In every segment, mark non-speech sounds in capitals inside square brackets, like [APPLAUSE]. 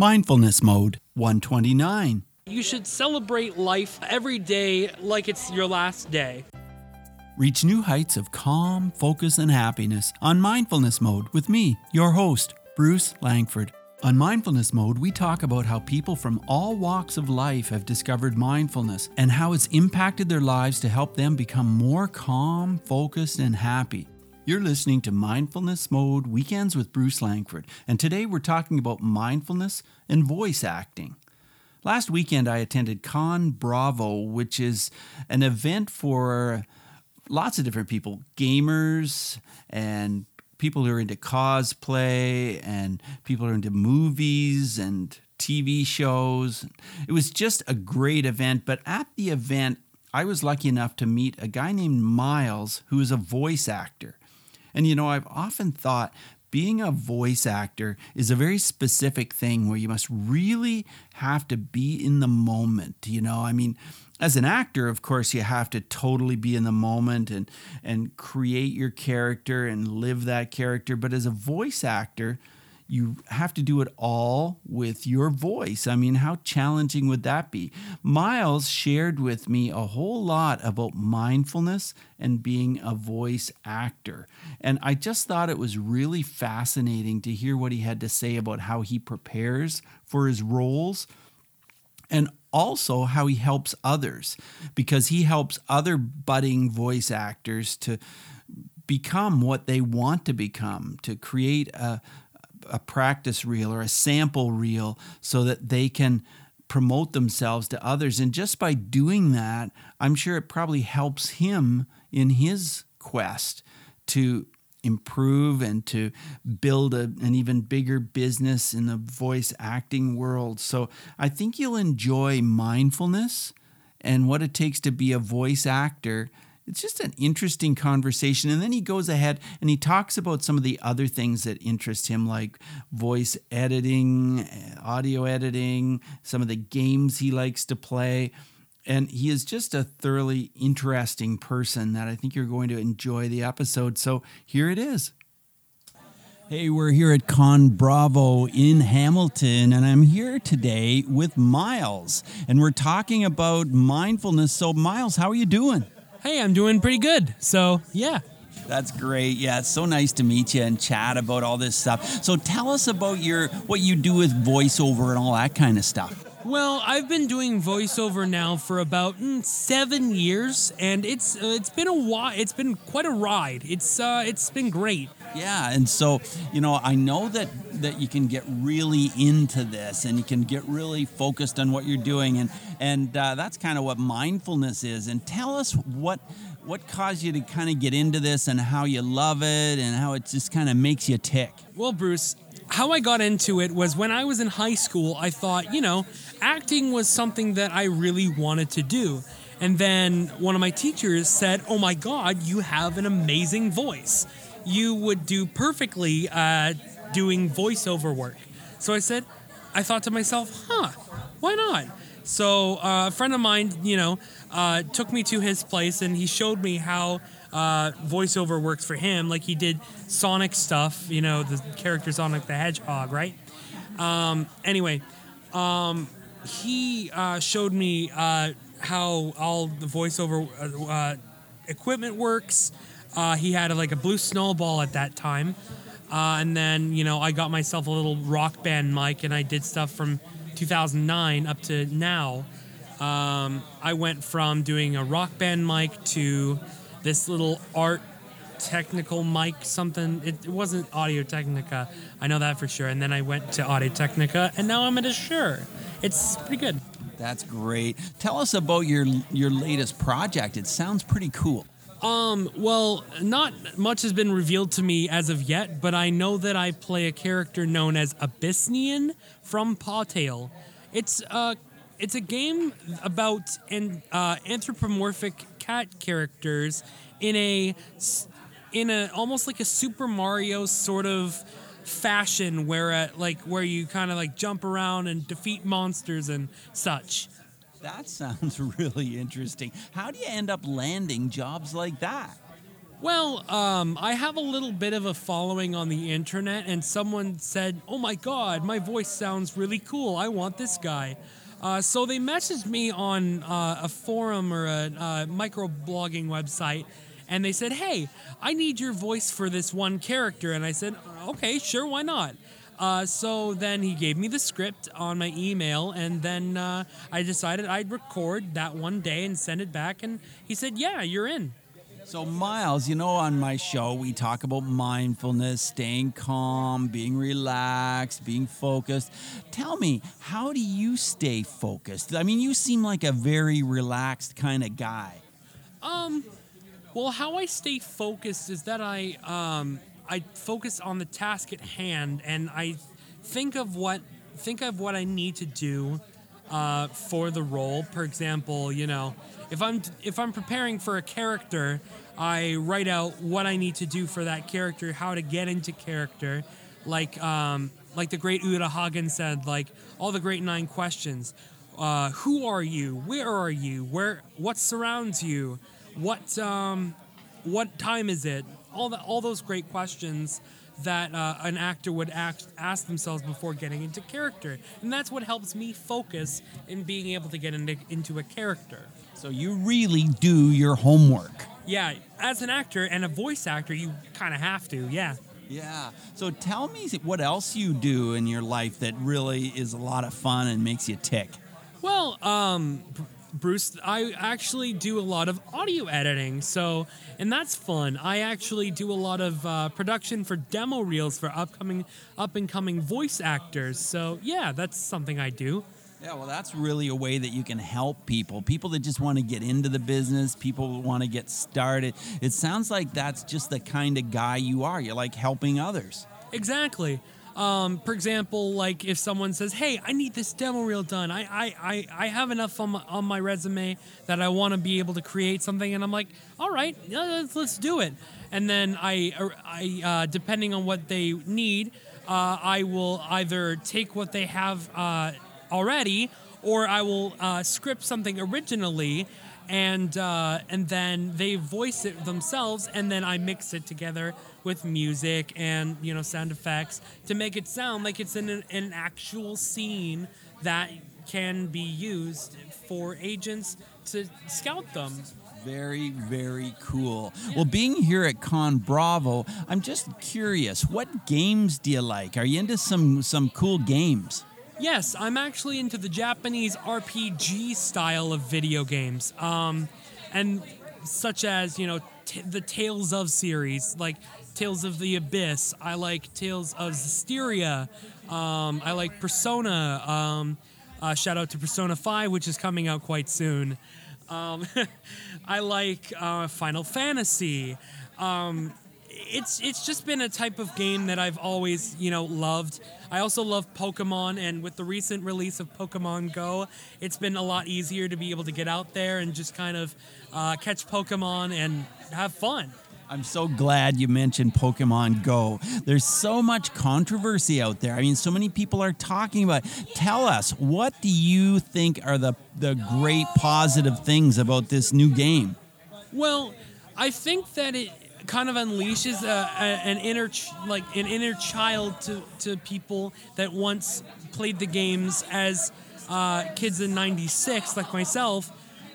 Mindfulness Mode 129. You should celebrate life every day like it's your last day. Reach new heights of calm, focus, and happiness on Mindfulness Mode with me, your host, Bruce Langford. On Mindfulness Mode, we talk about how people from all walks of life have discovered mindfulness and how it's impacted their lives to help them become more calm, focused, and happy. You're listening to Mindfulness Mode Weekends with Bruce Langford, and today we're talking about mindfulness and voice acting. Last weekend, I attended Con Bravo, which is an event for lots of different people gamers and people who are into cosplay and people who are into movies and TV shows. It was just a great event, but at the event, I was lucky enough to meet a guy named Miles who is a voice actor. And you know, I've often thought being a voice actor is a very specific thing where you must really have to be in the moment. You know, I mean, as an actor, of course, you have to totally be in the moment and and create your character and live that character. But as a voice actor, you have to do it all with your voice. I mean, how challenging would that be? Miles shared with me a whole lot about mindfulness and being a voice actor. And I just thought it was really fascinating to hear what he had to say about how he prepares for his roles and also how he helps others because he helps other budding voice actors to become what they want to become, to create a, a practice reel or a sample reel so that they can promote themselves to others. And just by doing that, I'm sure it probably helps him in his quest to improve and to build a, an even bigger business in the voice acting world. So I think you'll enjoy mindfulness and what it takes to be a voice actor it's just an interesting conversation. And then he goes ahead and he talks about some of the other things that interest him, like voice editing, audio editing, some of the games he likes to play. And he is just a thoroughly interesting person that I think you're going to enjoy the episode. So here it is. Hey, we're here at Con Bravo in Hamilton, and I'm here today with Miles, and we're talking about mindfulness. So, Miles, how are you doing? Hey, I'm doing pretty good. So, yeah. That's great. Yeah, it's so nice to meet you and chat about all this stuff. So tell us about your what you do with voiceover and all that kind of stuff. Well, I've been doing voiceover now for about mm, seven years, and it's uh, it's been a while. It's been quite a ride. It's uh, it's been great. Yeah, and so you know, I know that that you can get really into this, and you can get really focused on what you're doing, and and uh, that's kind of what mindfulness is. And tell us what what caused you to kind of get into this, and how you love it, and how it just kind of makes you tick. Well, Bruce, how I got into it was when I was in high school. I thought, you know, acting was something that I really wanted to do. And then one of my teachers said, Oh my God, you have an amazing voice. You would do perfectly uh, doing voiceover work. So I said, I thought to myself, huh, why not? So uh, a friend of mine, you know, uh, took me to his place and he showed me how uh, voiceover works for him. Like he did Sonic stuff, you know, the character Sonic the Hedgehog, right? Um, anyway, um, he uh, showed me uh, how all the voiceover uh, equipment works. He had like a blue snowball at that time. And then, you know, I got myself a little rock band mic and I did stuff from 2009 up to now. Um, I went from doing a rock band mic to this little art technical mic something. It, it wasn't audio technica. I know that for sure. And then i went to audio technica and now i'm at a Shure it's pretty good. That's great. Tell us about your your latest project. It sounds pretty cool um, well, not much has been revealed to me as of yet, but I know that I play a character known as Abyssinian from Pawtail. It's uh it's a game about an uh, anthropomorphic cat characters in a in a almost like a Super Mario sort of fashion where uh, like where you kind of like jump around and defeat monsters and such. That sounds [LAUGHS] really interesting. How do you end up landing jobs like that? Well, um, I have a little bit of a following on the internet, and someone said, "Oh my God, my voice sounds really cool. I want this guy." Uh, so they messaged me on uh, a forum or a uh, microblogging website, and they said, "Hey, I need your voice for this one character." And I said, "Okay, sure, why not?" Uh, so then he gave me the script on my email, and then uh, I decided I'd record that one day and send it back. And he said, "Yeah, you're in." So, Miles, you know, on my show, we talk about mindfulness, staying calm, being relaxed, being focused. Tell me, how do you stay focused? I mean, you seem like a very relaxed kind of guy. Um, well, how I stay focused is that I um, I focus on the task at hand, and I think of what think of what I need to do uh, for the role. For example, you know, if I'm if I'm preparing for a character, I write out what I need to do for that character, how to get into character, like um, like the great Uta Hagen said, like all the great nine questions. Uh, who are you? Where are you? Where? What surrounds you? What um, what time is it? All the all those great questions that uh, an actor would ask, ask themselves before getting into character, and that's what helps me focus in being able to get into, into a character. So you really do your homework. Yeah, as an actor and a voice actor, you kind of have to. Yeah. Yeah. So tell me what else you do in your life that really is a lot of fun and makes you tick. Well, um, Bruce, I actually do a lot of audio editing, so and that's fun. I actually do a lot of uh, production for demo reels for upcoming, up and coming voice actors. So yeah, that's something I do. Yeah, well, that's really a way that you can help people. People that just want to get into the business, people want to get started. It sounds like that's just the kind of guy you are. You like helping others. Exactly. Um, for example, like if someone says, "Hey, I need this demo reel done. I I, I, I have enough on my, on my resume that I want to be able to create something," and I'm like, "All right, let's, let's do it." And then I I uh, depending on what they need, uh, I will either take what they have. Uh, already, or I will uh, script something originally, and uh, and then they voice it themselves, and then I mix it together with music and you know sound effects to make it sound like it's in an, an actual scene that can be used for agents to scout them. Very, very cool. Well, being here at Con Bravo, I'm just curious. What games do you like? Are you into some some cool games? Yes, I'm actually into the Japanese RPG style of video games, um, and such as you know t- the Tales of series, like Tales of the Abyss. I like Tales of Zestiria. Um, I like Persona. Um, uh, shout out to Persona 5, which is coming out quite soon. Um, [LAUGHS] I like uh, Final Fantasy. Um, it's it's just been a type of game that I've always you know loved. I also love Pokemon, and with the recent release of Pokemon Go, it's been a lot easier to be able to get out there and just kind of uh, catch Pokemon and have fun. I'm so glad you mentioned Pokemon Go. There's so much controversy out there. I mean, so many people are talking about. It. Tell us, what do you think are the the great positive things about this new game? Well, I think that it kind of unleashes a, a, an inner ch- like an inner child to, to people that once played the games as uh, kids in 96 like myself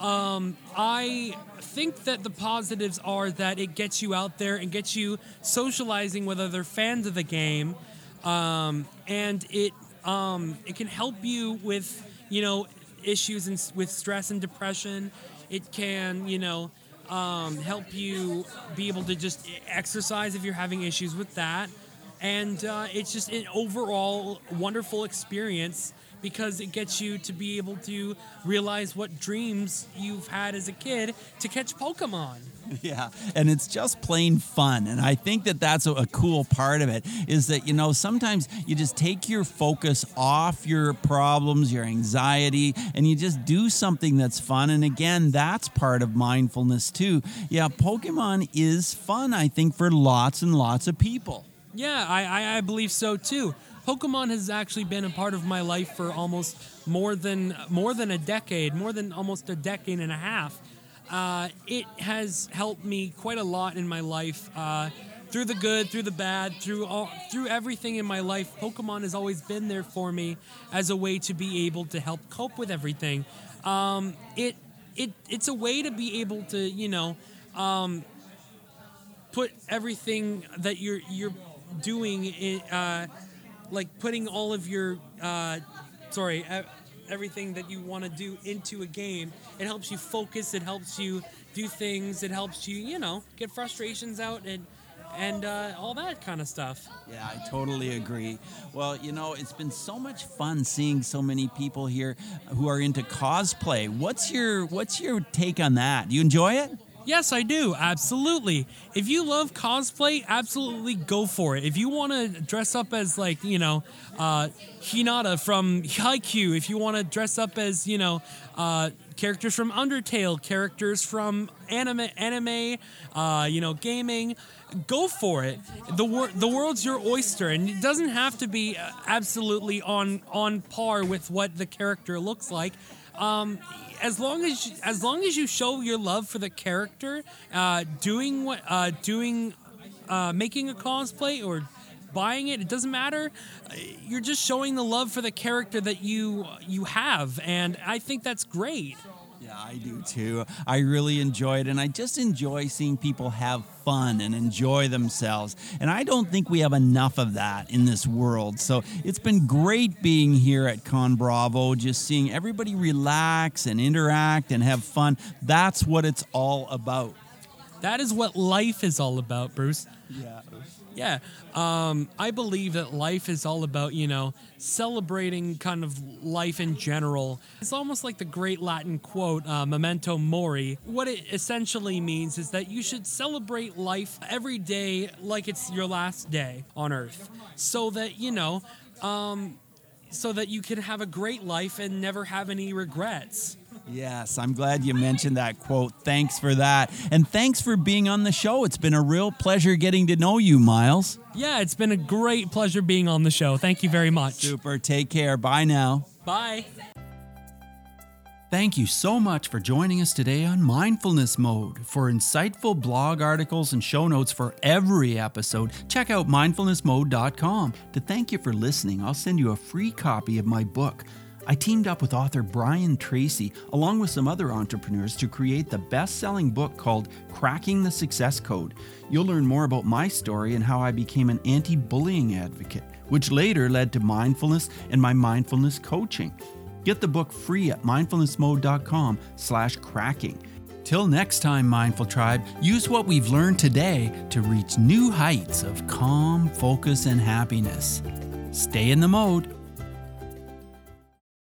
um, i think that the positives are that it gets you out there and gets you socializing with other fans of the game um, and it um, it can help you with you know issues in, with stress and depression. It can you know um, help you be able to just exercise if you're having issues with that. And uh, it's just an overall wonderful experience because it gets you to be able to realize what dreams you've had as a kid to catch Pokemon. [LAUGHS] Yeah, and it's just plain fun. And I think that that's a, a, cool part of it is that, you know, sometimes you just take your focus off your problems, your anxiety, and you just do something that's fun. And again, that's part of mindfulness too. Yeah, Pokemon is fun, I think, for lots and lots of people. Yeah, I, I, I believe so too. Pokemon has actually been a part of my life for almost more than more than a decade, more than almost a decade and a half. uh, it has helped me quite a lot in my life. Uh, through the good, through the bad, through all, through everything in my life, Pokemon has always been there for me as a way to be able to help cope with everything. Um, it it it's a way to be able to you know um, put everything that you're you're doing in uh, like putting all of your uh, sorry everything that you want to do into a game it helps you focus it helps you do things it helps you you know get frustrations out and and uh, all that kind of stuff. Yeah, I totally agree. Well, you know, it's been so much fun seeing so many people here who are into cosplay. What's your What's your take on that? Do you enjoy it? Yes, I do. Absolutely. If you love cosplay, absolutely go for it. If you want to dress up as like, you know, uh, Hinata from [LAUGHS] Haikyuu, if you want to dress up as, you know, uh, characters from Undertale, characters from anime, anime, uh, you know, gaming, go for it. The wor- the world's your oyster, and it doesn't have to be uh, absolutely on on par with what the character looks like. Um, as long as you, as long as you show your love for the character, uh, doing what uh, doing, uh, making a cosplay or buying it, it doesn't matter. You're just showing the love for the character that you you have, and I think that's great. Yeah, I do too. I really enjoy it, and I just enjoy seeing people have fun and enjoy themselves. And I don't think we have enough of that in this world. So it's been great being here at Con Bravo, just seeing everybody relax and interact and have fun. That's what it's all about. That is what life is all about, Bruce. Yeah. Yeah. Um, I believe that life is all about, you know, celebrating kind of life in general. It's almost like the great Latin quote, uh, memento mori. What it essentially means is that you should celebrate life every day like it's your last day on earth. So that, you know, um, so that you can have a great life and never have any regrets. Yes, I'm glad you mentioned that quote. Thanks for that. And thanks for being on the show. It's been a real pleasure getting to know you, Miles. Yeah, it's been a great pleasure being on the show. Thank you very much. Super. Take care. Bye now. Bye. Thank you so much for joining us today on Mindfulness Mode. For insightful blog articles and show notes for every episode, check out mindfulnessmode.com. To thank you for listening, I'll send you a free copy of my book. I teamed up with author Brian Tracy, along with some other entrepreneurs, to create the best selling book called Cracking the Success Code. You'll learn more about my story and how I became an anti bullying advocate, which later led to mindfulness and my mindfulness coaching. Get the book free at mindfulnessmode.com slash cracking. Till next time, Mindful Tribe, use what we've learned today to reach new heights of calm, focus, and happiness. Stay in the mode